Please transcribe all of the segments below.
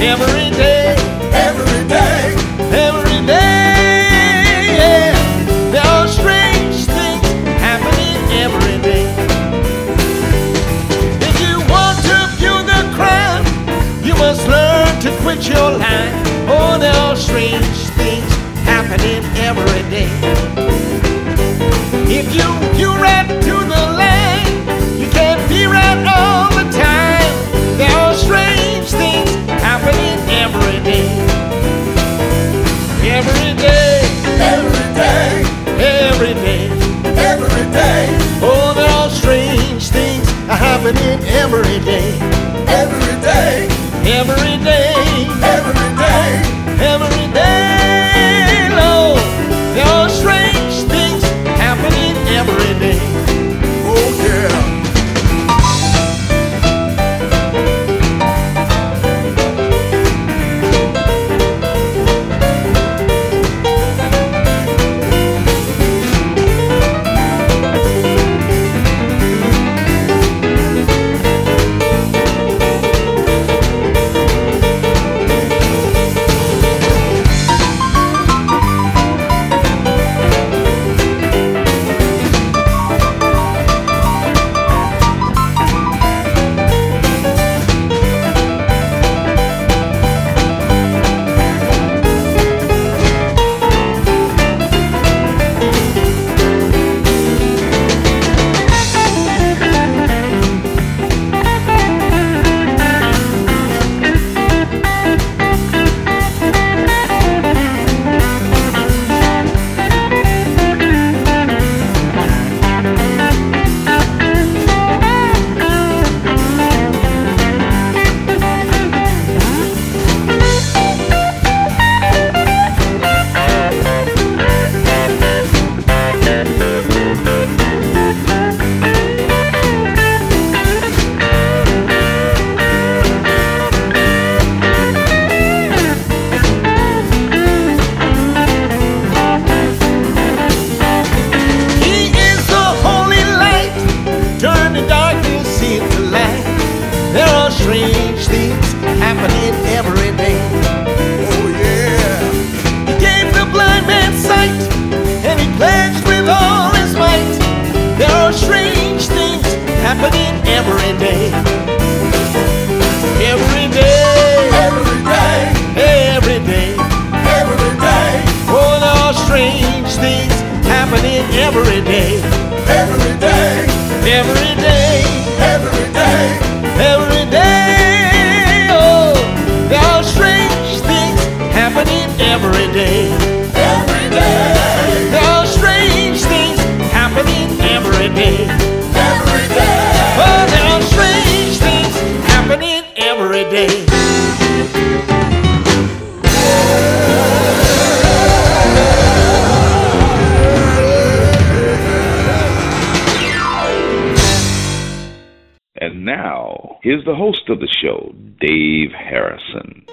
Every day, every day, every day. Yeah. There are strange things happening every day. If you want to view the crime, you must learn to quit your line. Oh, there are strange things happening every day. If you you right to the every day. Here's the host of the show, Dave Harrison.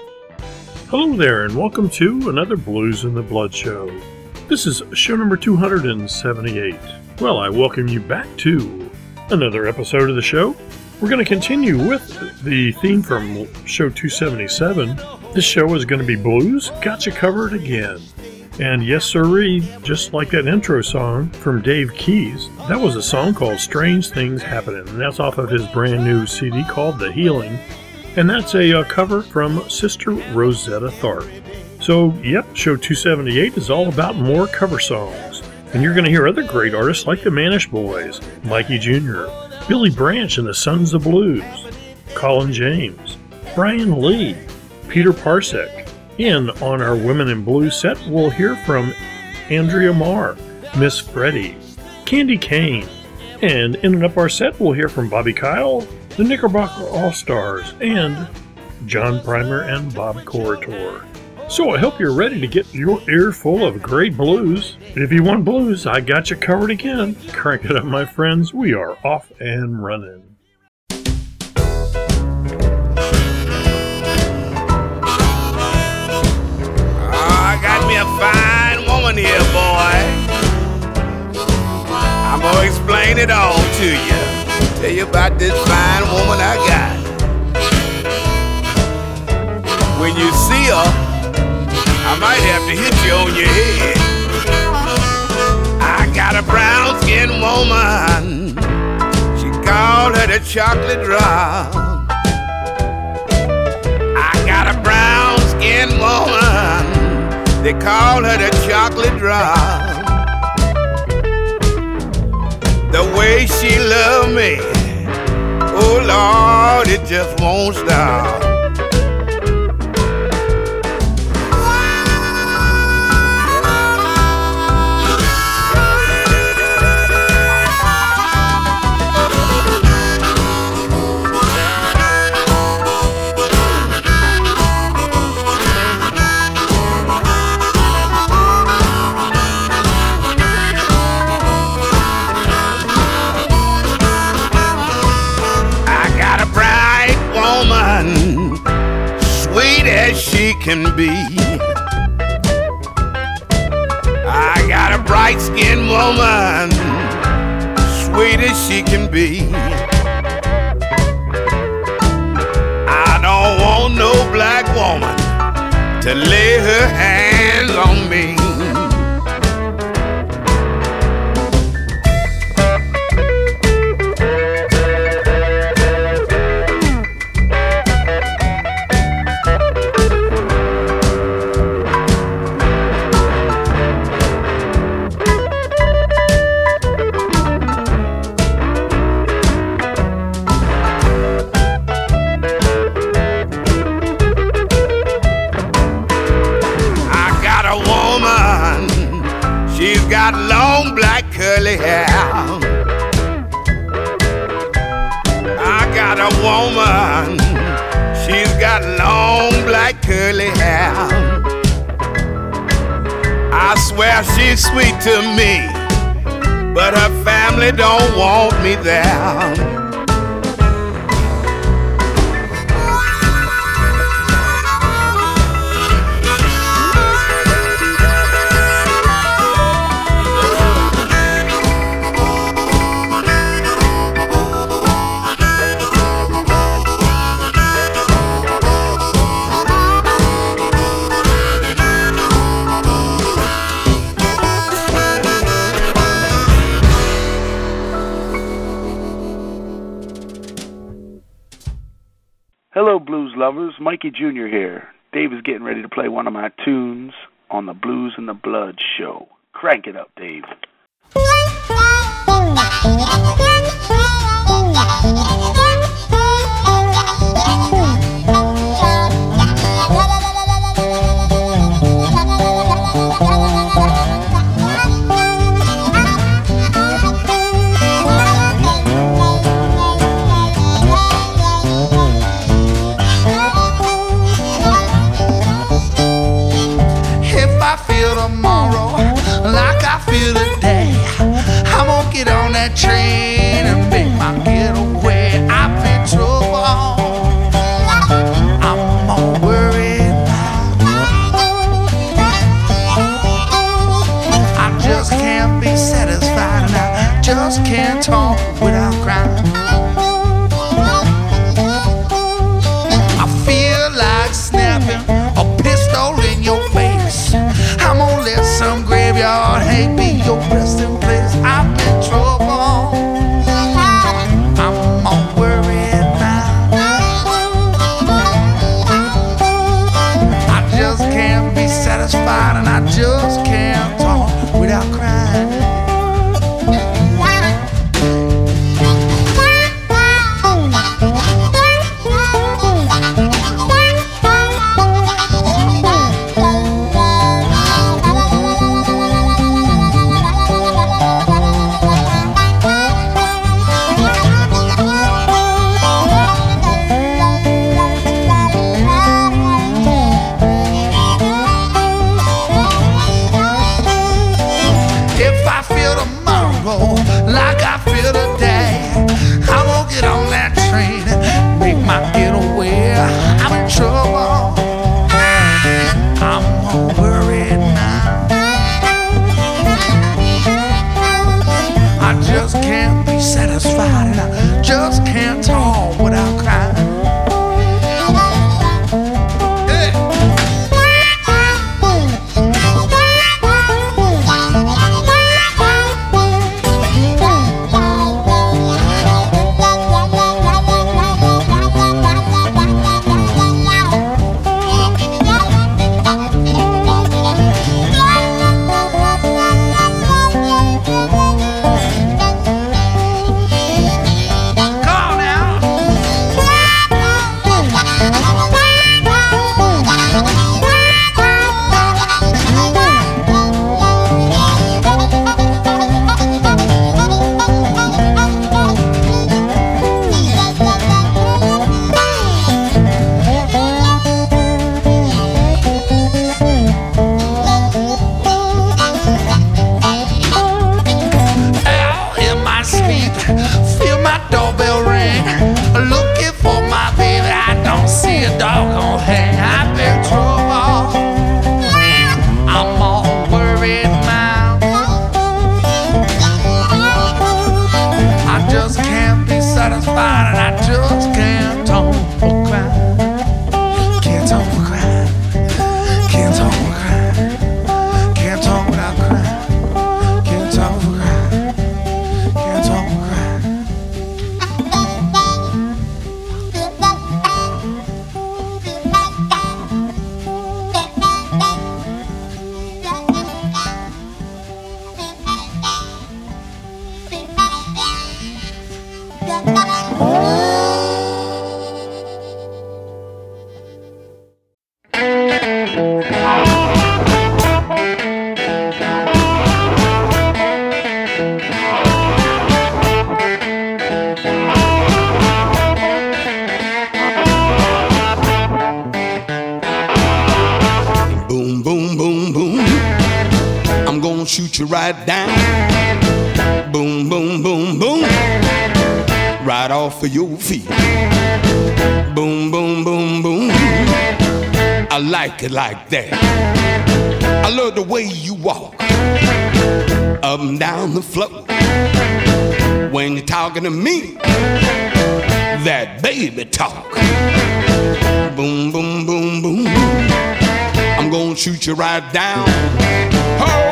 Hello there, and welcome to another Blues in the Blood show. This is show number 278. Well, I welcome you back to another episode of the show. We're going to continue with the theme from show 277, This show is going to be blues, got you covered again. And yes, sirree, just like that intro song from Dave Keyes, that was a song called Strange Things Happening, and that's off of his brand new CD called The Healing. And that's a uh, cover from Sister Rosetta Tharpe. So, yep, show 278 is all about more cover songs. And you're going to hear other great artists like the Mannish Boys, Mikey Jr., Billy Branch and the Sons of Blues, Colin James, Bryan Lee, Peter Parcek, and on our Women in Blue set, we'll hear from Andrea Marr, Miss Freddye, Candye Kane, and in ending up our set, we'll hear from Bobby Kyle, the Knickerbocker All Stars, and John Primer and Bob Corritore. So I hope you're ready to get your ear full of great blues. If you want blues, I got you covered again. Crank it up, my friends. We are off and running. Me a fine woman here, boy. I'm gonna explain it all to you. Tell you about this fine woman I got. When you see her, I might have to hit you on your head. I got a brown skinned woman. She called her the chocolate drop. They call her the chocolate drop. The way she loved me, oh Lord, it just won't stop. Can be. I got a bright skinned woman, sweet as she can be. I don't want no black woman to lay her hands on me. Sweet to me, but her family don't want me there. Lovers, Mikey Jr. here. Dave is getting ready to play one of my tunes on the Blues and the Blood show. Crank it up, Dave. train and make my getaway. I've been trouble. I'm all worried now. I just can't be satisfied and I just can't talk without crying. That. I love the way you walk up and down the floor when you're talking to me. That baby talk. Boom, boom, boom, boom. I'm gonna shoot you right down. Oh!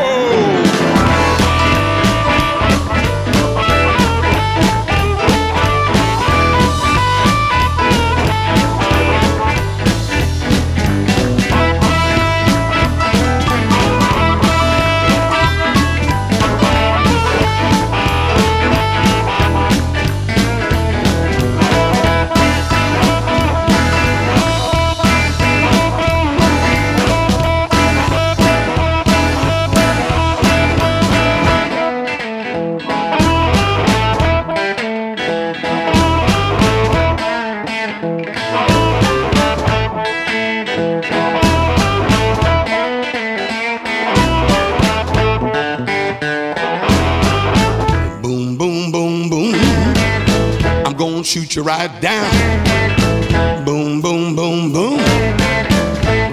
Right down. Boom, boom, boom, boom.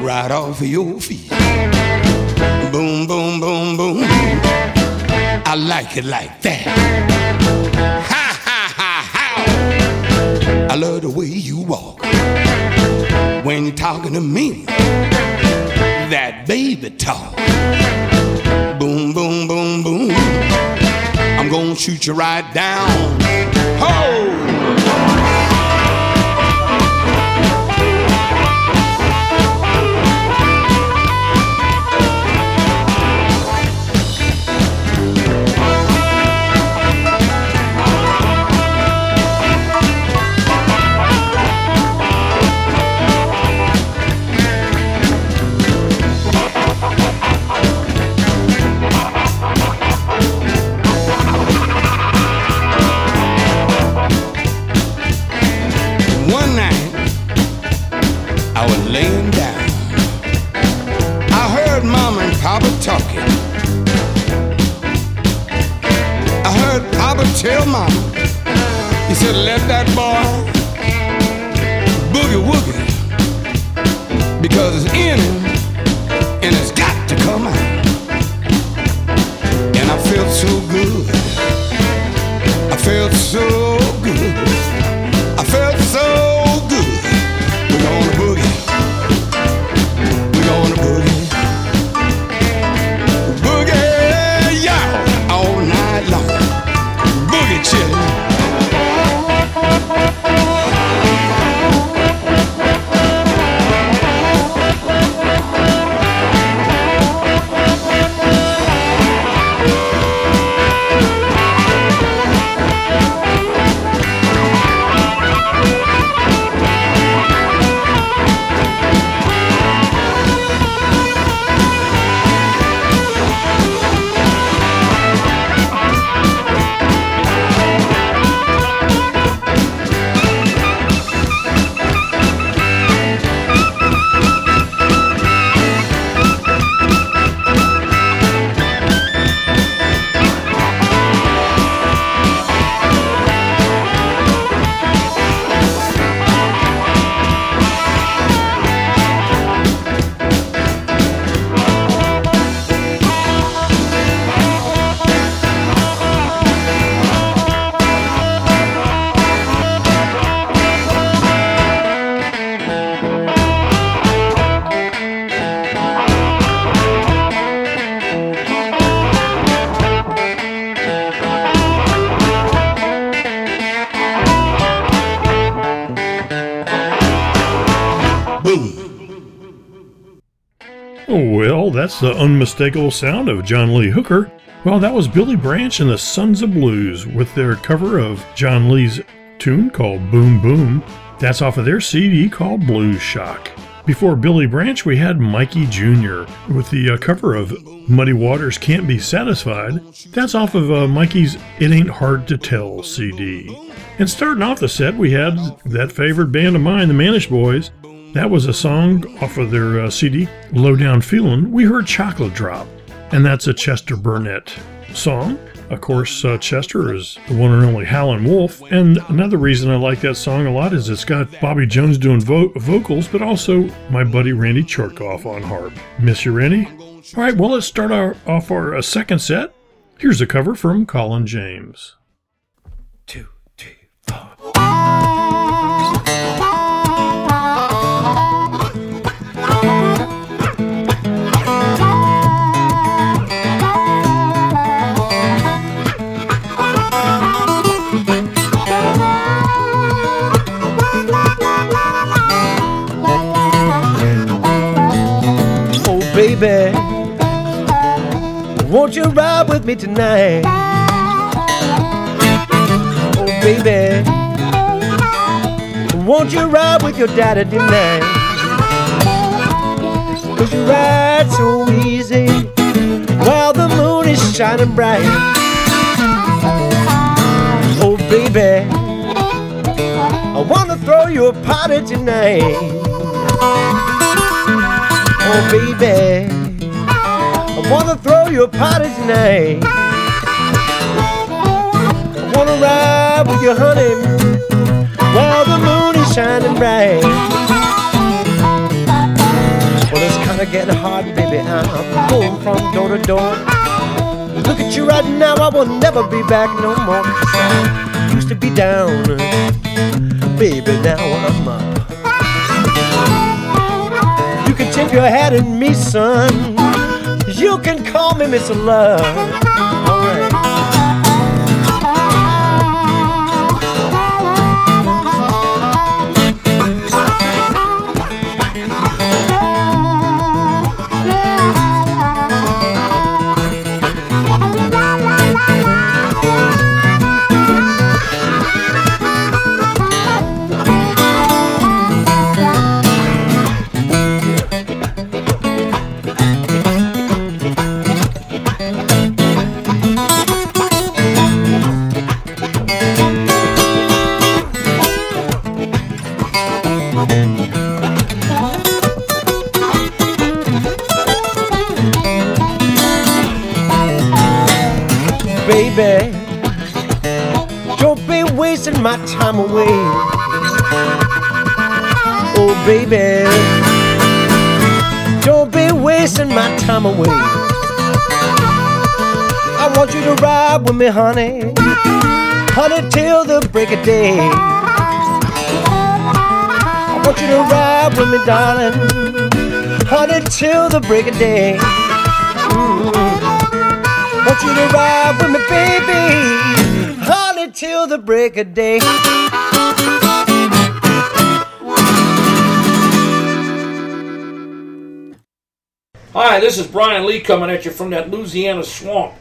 Right off your feet. Boom, boom, boom, boom. I like it like that. Ha, ha, ha, ha. I love the way you walk. When you're talking to me, that baby talk. Boom, boom, boom, boom. I'm gonna shoot you right down. I was laying down. I heard Mom and Papa talking. I heard Papa tell Mom, he said, let that boy boogie woogie because it's in him and it's got to come out. And I felt so good. I felt so good. Well, that's the unmistakable sound of John Lee Hooker. Well, that was Billy Branch and the Sons of Blues with their cover of John Lee's tune called Boom Boom. That's off of their CD called Blues Shock. Before Billy Branch, we had Mikey Jr. with the uh, cover of Muddy Waters Can't Be Satisfied. That's off of uh, Mikey's It Ain't Hard to Tell CD. And starting off the set, we had that favorite band of mine, the Mannish Boys. That was a song off of their uh, CD, Low Down Feelin'. We heard Chocolate Drop, and that's a Chester Burnett song. Of course, uh, Chester is the one and only Howlin' Wolf, and another reason I like that song a lot is it's got Bobby Jones doing vo- vocals, but also my buddy Randy Chortkoff on harp. Miss you, Randy? All right, well, let's start our, off our uh, second set. Here's a cover from Colin James. Two, three, four. Won't you ride with me tonight? Oh, baby, won't you ride with your daddy tonight? Cause you ride so easy while the moon is shining bright. Oh, baby, I wanna throw you a party tonight. Oh baby, wanna throw you a party tonight. I wanna ride with you, honey, while the moon is shining bright. Well, it's kinda getting hard, baby. I'm going from door to door. Look at you right now, I will never be back no more. I used to be down, baby. Now I'm up. You can tip your hat at me, son. You can call me Mr. Love. time away. I want you to ride with me, honey, honey, till the break of day. I want you to ride with me, darling, honey, till the break of day. Mm-hmm. Want you to ride with me, baby, honey, till the break of day. Hi, this is Bryan Lee coming at you from that Louisiana swamp.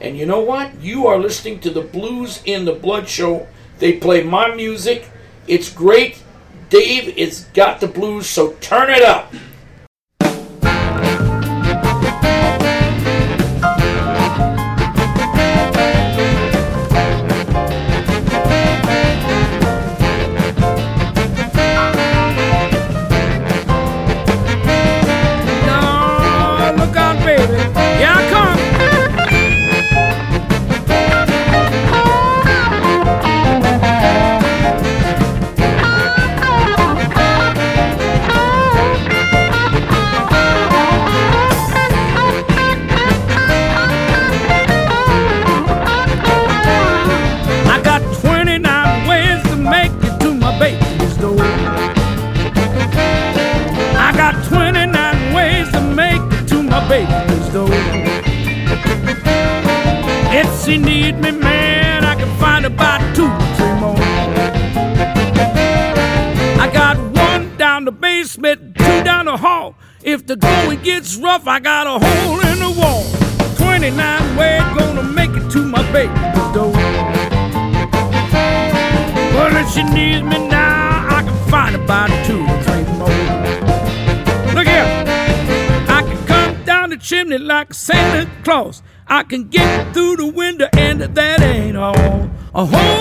And you know what? You are listening to the Blues in the Blood show. They play my music. It's great. Dave, it's got the blues, so turn it up. can get through the window, and that ain't all. A whole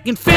second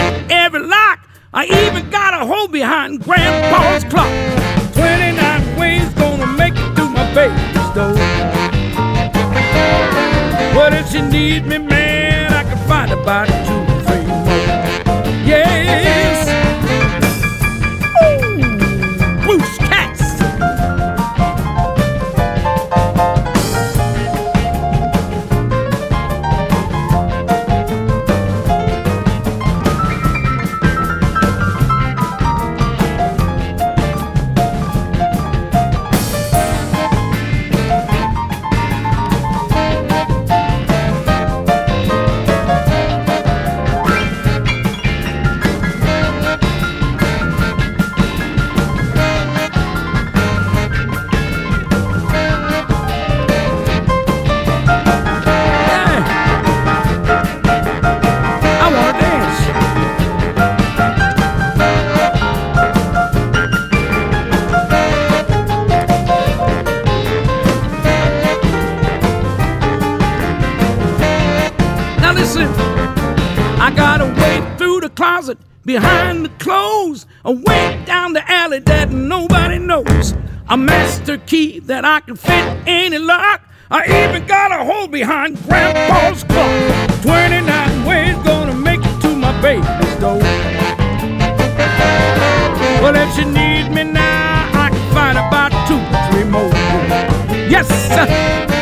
behind the clothes, away down the alley that nobody knows. A master key that I can fit any lock. I even got a hole behind Grandpa's clock. 29 ways gonna make it to my baby's door. Well, if she needs me now, I can find about two three more. Yes, sir.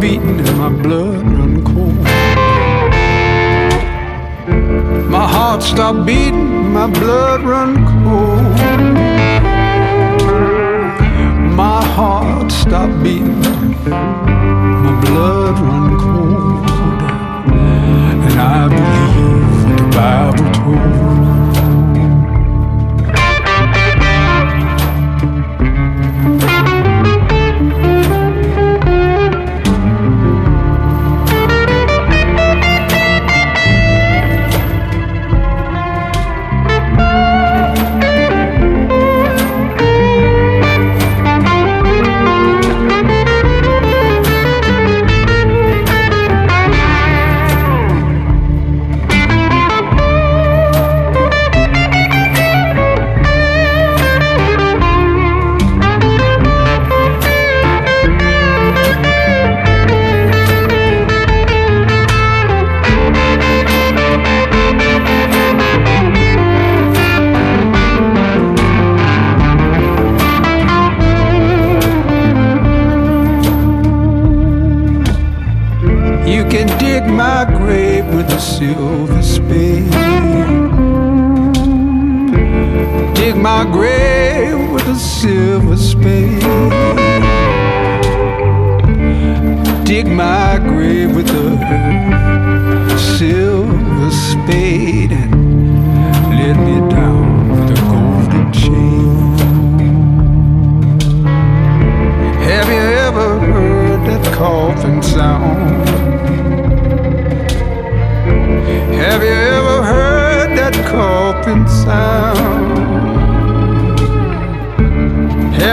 Beating and my blood run cold. My heart stopped beating, my blood run cold. My heart stopped beating, my blood run cold. And I believe what the Bible told.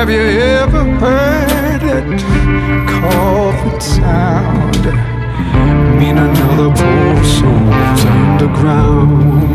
Have you ever heard that coffin sound? Mean another poor soul's underground.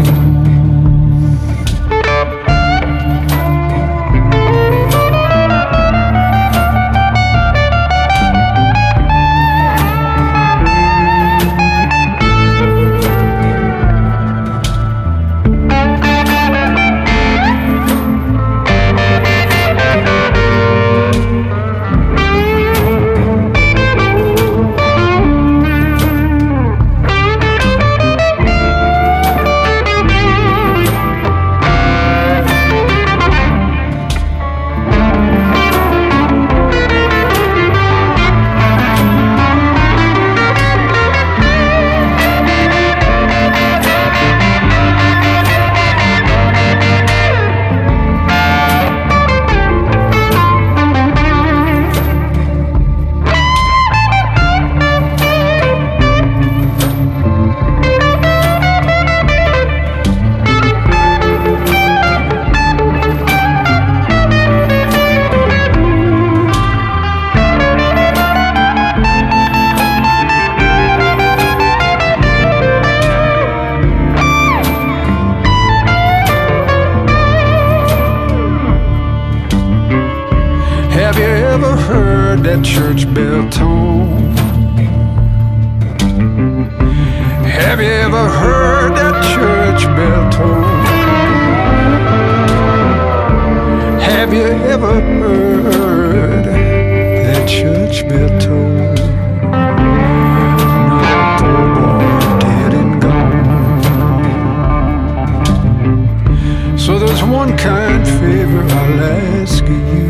One kind favor I'll ask of you.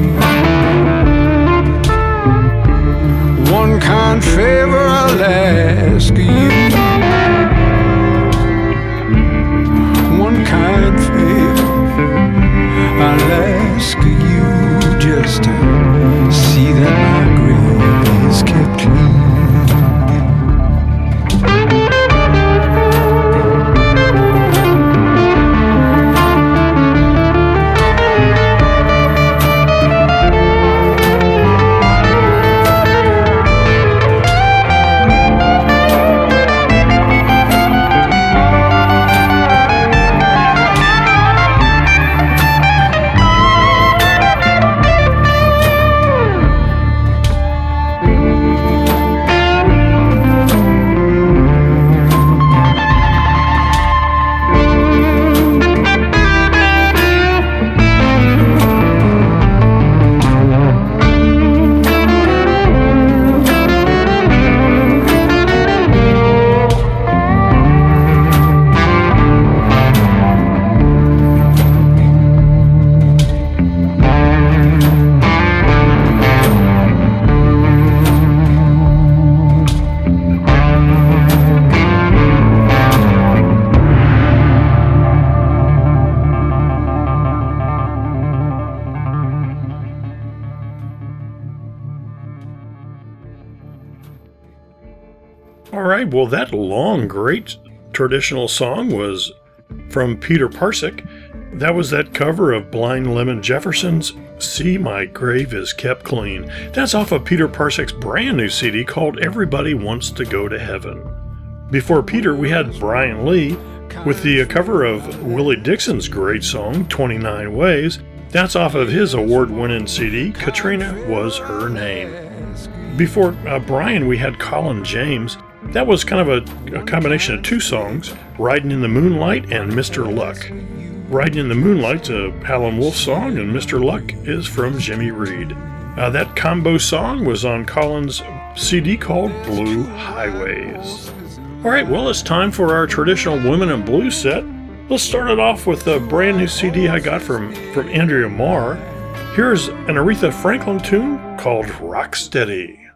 One kind favor I'll ask of you. One kind favor I'll ask of you just to see that great traditional song was from Peter Parcek. That was that cover of Blind Lemon Jefferson's See My Grave Is Kept Clean. That's off of Peter Parcek's brand new CD called Everybody Wants to Go to Heaven. Before Peter, we had Bryan Lee with the cover of Willie Dixon's great song, 29 Ways. That's off of his award winning CD, Katrina Was Her Name. Before uh, Bryan, we had Colin James. That was kind of a, a combination of two songs, Riding in the Moonlight and Mr. Luck. Riding in the Moonlight's a Howlin' Wolf song, and Mr. Luck is from Jimmy Reed. Uh, that combo song was on Colin's CD called Blue Highways. All right, well, it's time for our traditional Women in Blue set. Let's start it off with a brand new CD I got from, from Andrea Marr. Here's an Aretha Franklin tune called Rocksteady.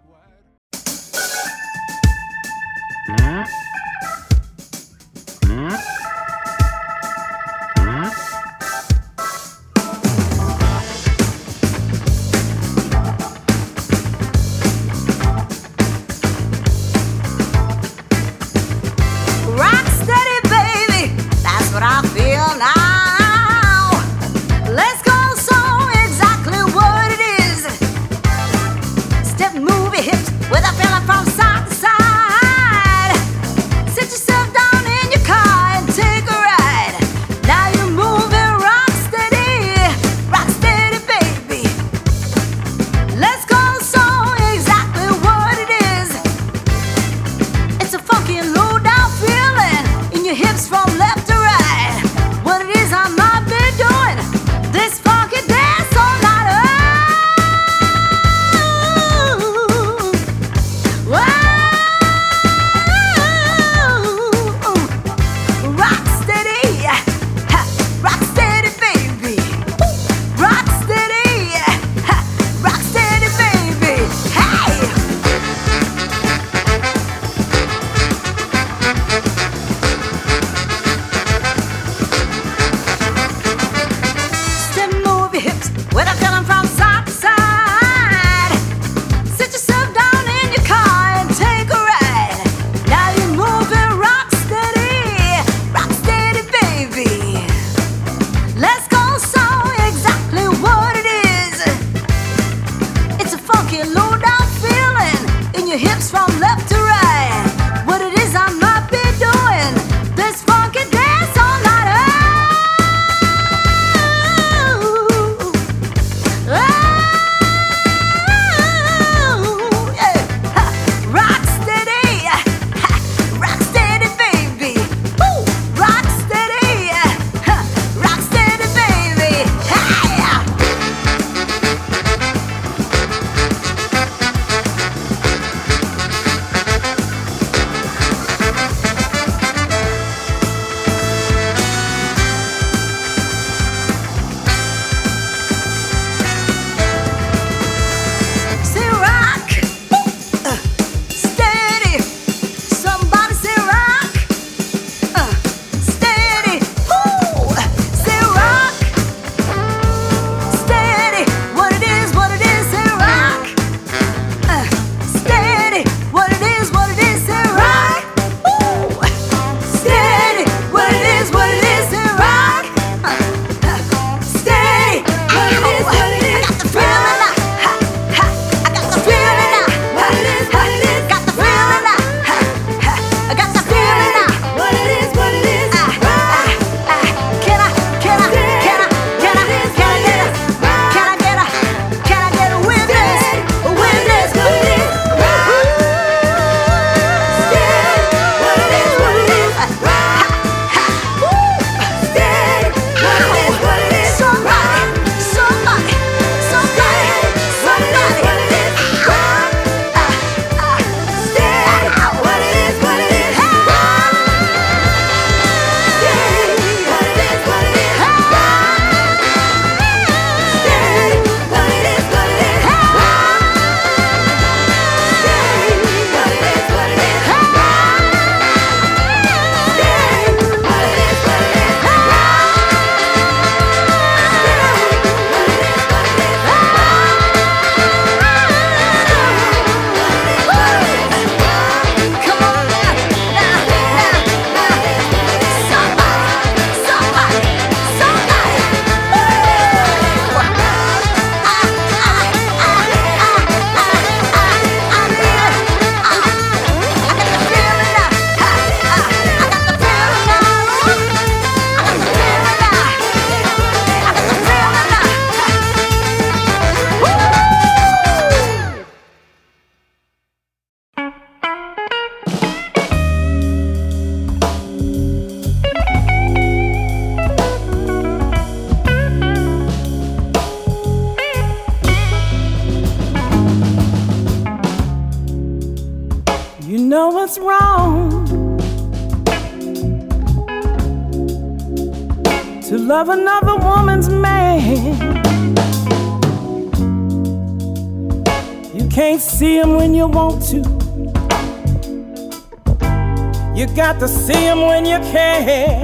Got to see him when you can.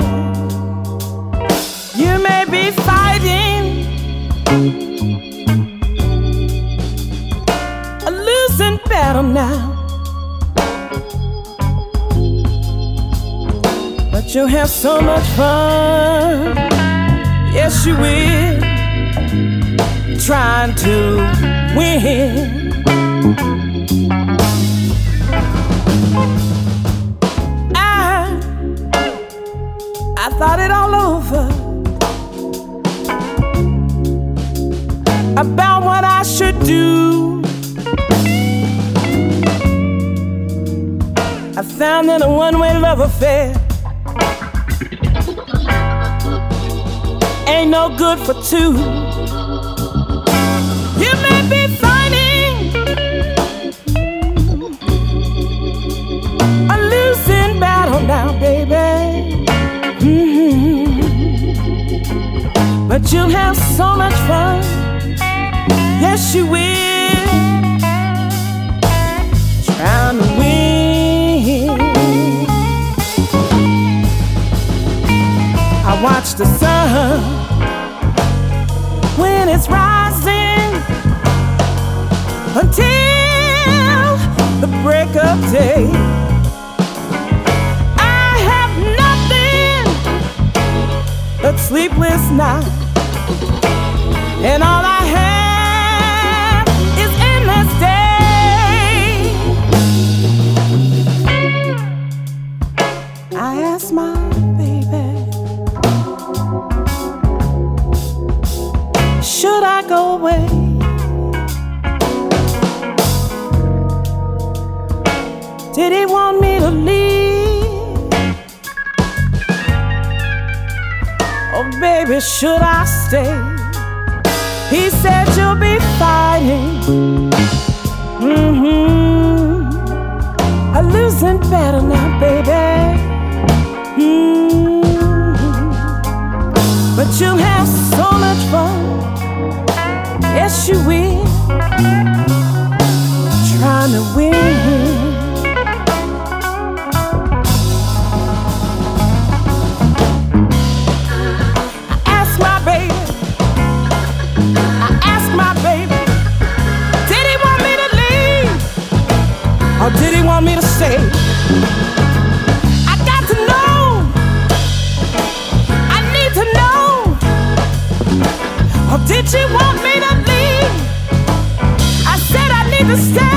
You may be fighting a losing battle now. But you'll have so much fun. Yes, you will. Trying to win. Thought it all over about what I should do. I found in a one way love affair ain't no good for two. You may be you'll have so much fun. Yes, you will. Trying to win. I watch the sun when it's rising until the break of day. I have nothing but sleepless nights, and all I have is endless day. I ask my baby. Should I go away? Did he want me to leave? Oh, baby, should I stay? He said you'll be fighting. Mm-hmm. A losing battle now, baby. Mm-hmm. But you'll have so much fun. Yes, you will. Trying to win. You want me to leave? I said I need to stay.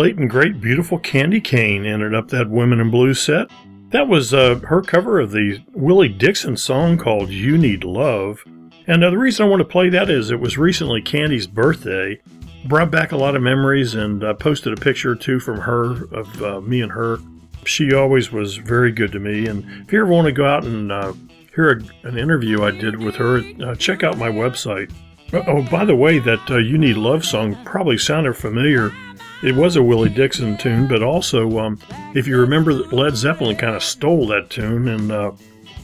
Late and great beautiful Candye Kane ended up that Women in Blue set. That was uh, her cover of the Willie Dixon song called You Need Love. And uh, the reason I want to play that is it was recently Candye's birthday. Brought back a lot of memories and uh, posted a picture or two from her of uh, me and her. She always was very good to me. And if you ever want to go out and uh, hear a, an interview I did with her, uh, check out my website. Oh, by the way, that You Need Love song probably sounded familiar it was a Willie Dixon tune, but also, um, if you remember, Led Zeppelin kind of stole that tune, and uh,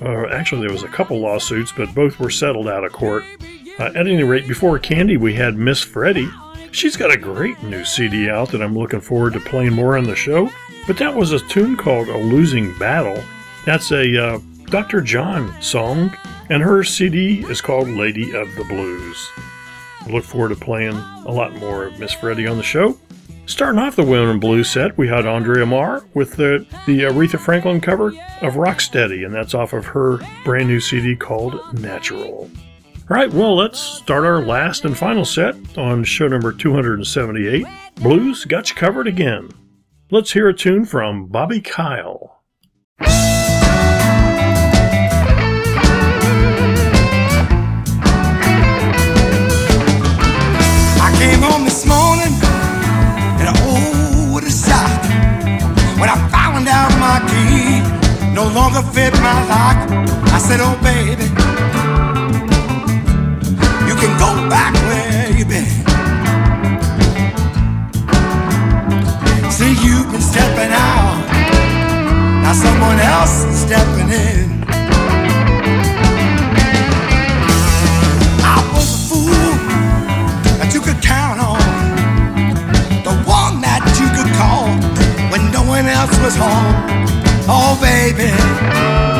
uh, actually there was a couple lawsuits, but both were settled out of court. Uh, at any rate, before Candye, we had Miss Freddye. She's got a great new CD out that I'm looking forward to playing more on the show. But that was a tune called "A Losing Battle." That's a uh, Dr. John song, and her CD is called "Lady of the Blues." I look forward to playing a lot more of Miss Freddye on the show. Starting off the Women in Blue set, we had Andrea Marr with the, the Aretha Franklin cover of Rocksteady, and that's off of her brand new CD called Natural. All right, well, let's start our last and final set on show number 278. Blues got you covered again. Let's hear a tune from Bobby Kyle. No longer fit my lock. I said, Oh, baby, you can go back where you've been. See, you've been stepping out, now someone else is stepping in. I was a fool that you could count on. The one that you could call when no one else was home. Oh, baby.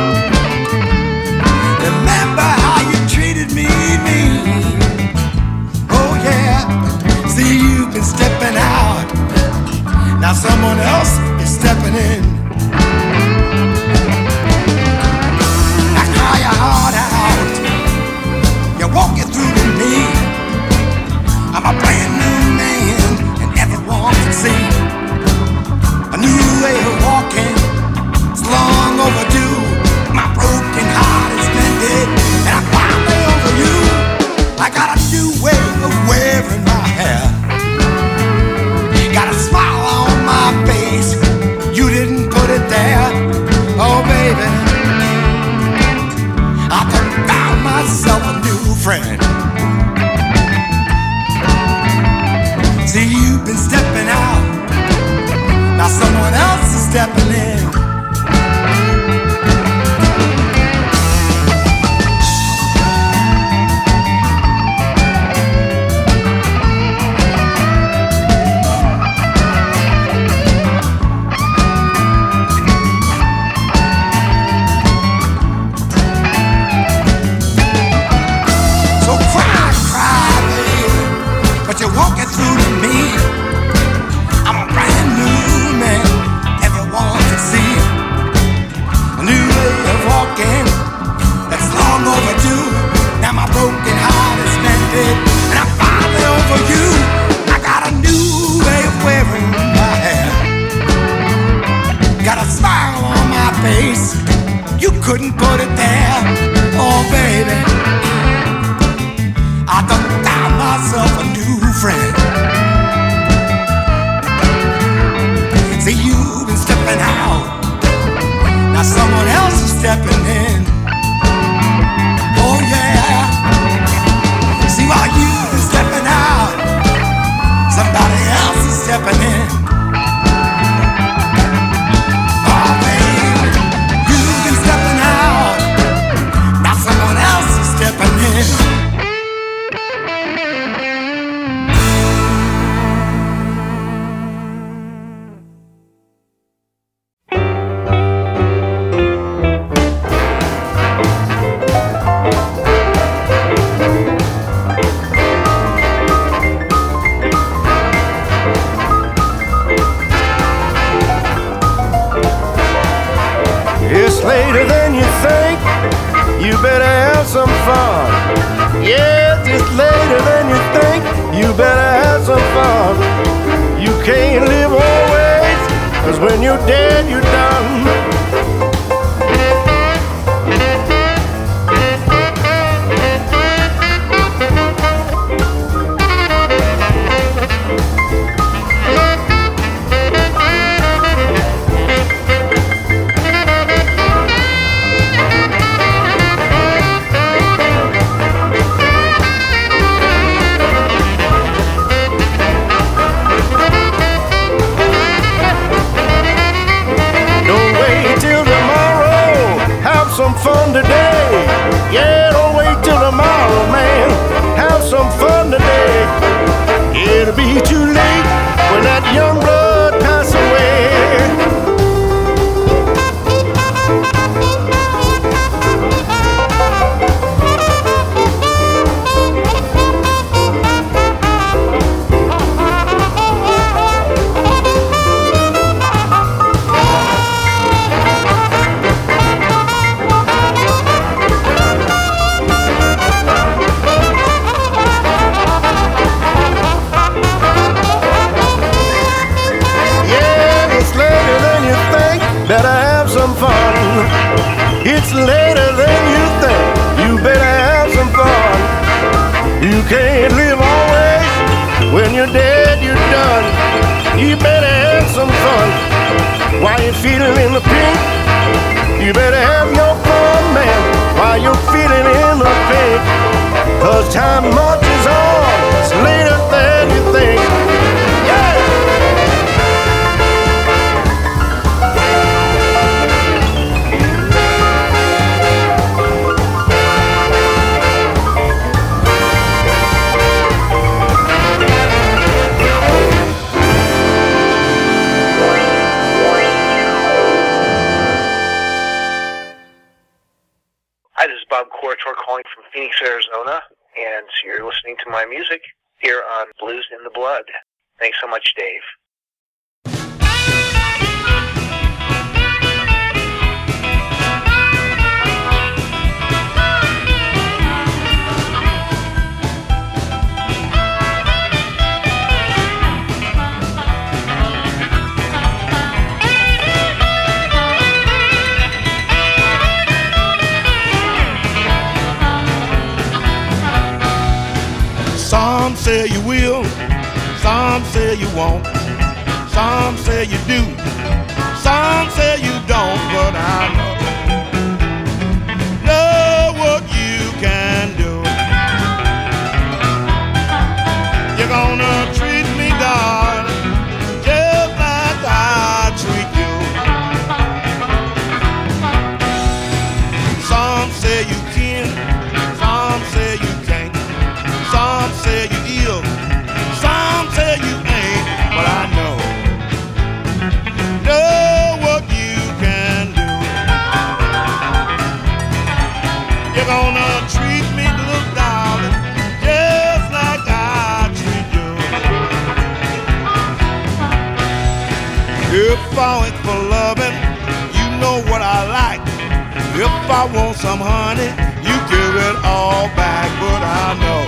If I want some honey, you give it all back. But I know,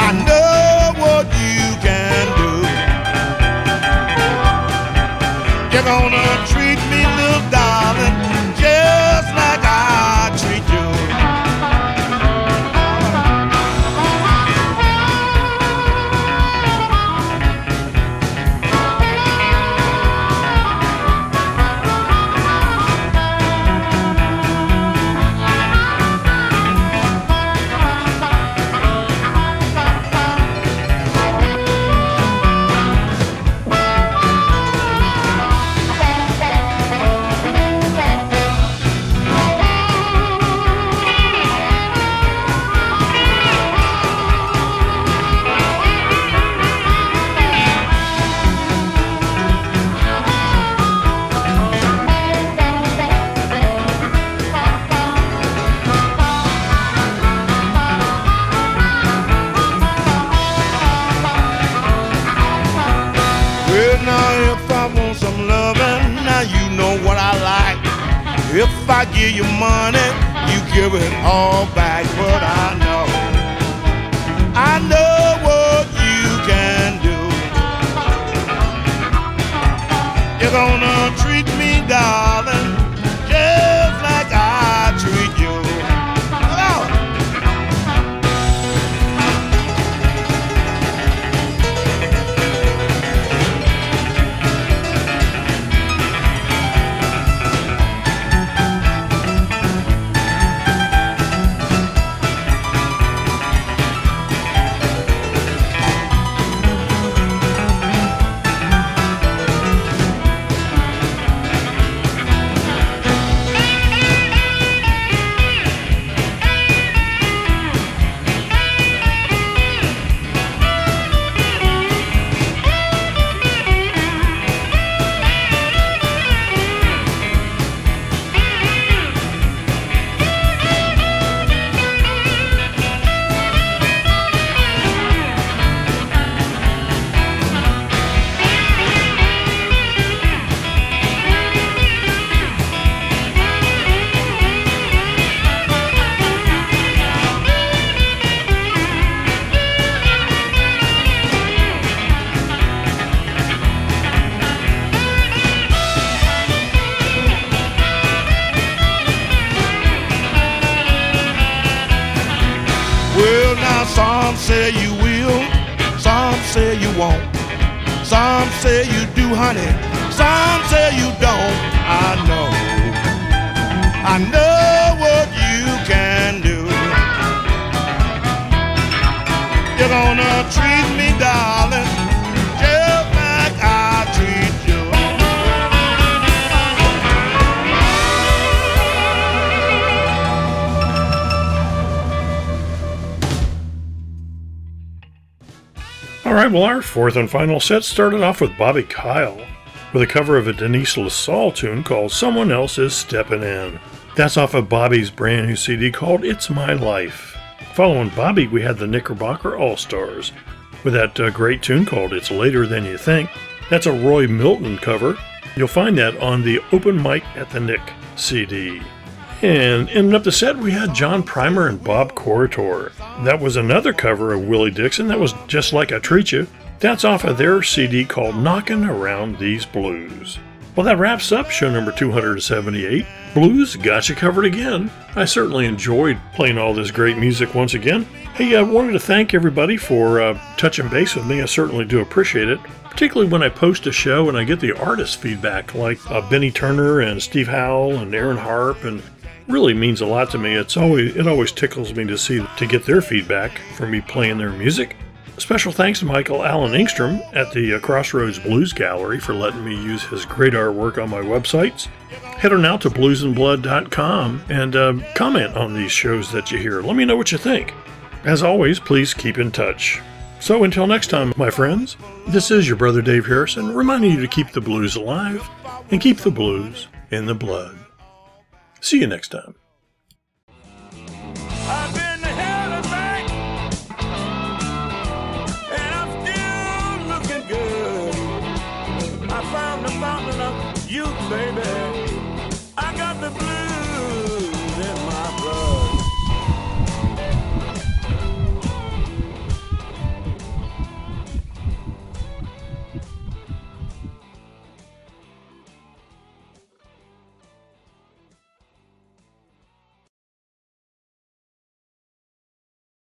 I know what you can do. You're gonna treat I give you money, you give it all back. But I know, I know what you can do. You're gonna treat me down. Say you don't. I know. I know what you can do. You're gonna treat me, darling, just like I treat you. All right, well, our fourth and final set started off with Bobby Kyle with a cover of a Denise LaSalle tune called Someone Else Is Steppin' In. That's off of Bobby's brand new CD called It's My Life. Following Bobby, we had the Knickerbocker All Stars with that uh, great tune called It's Later Than You Think. That's a Roy Milton cover. You'll find that on the Open Mic at the Knick CD. And ending up the set, we had John Primer and Bob Corritore. That was another cover of Willie Dixon that was just like I Treat You. That's off of their CD called Knockin' Around These Blues. Well, that wraps up show number 278. Blues got you covered again. I certainly enjoyed playing all this great music once again. Hey, I wanted to thank everybody for uh, touching base with me. I certainly do appreciate it, particularly when I post a show and I get the artist feedback, like uh, Benny Turner and Steve Howell and Aaron Harp, and really means a lot to me. It's always it always tickles me to see to get their feedback from me playing their music. Special thanks to Michael Allen Engstrom at the uh, Crossroads Blues Gallery for letting me use his great artwork on my websites. Head on out to bluzndablood.com and uh, comment on these shows that you hear. Let me know what you think. As always, please keep in touch. So until next time, my friends, this is your brother Dave Harrison reminding you to keep the blues alive and keep the blues in the blood. See you next time.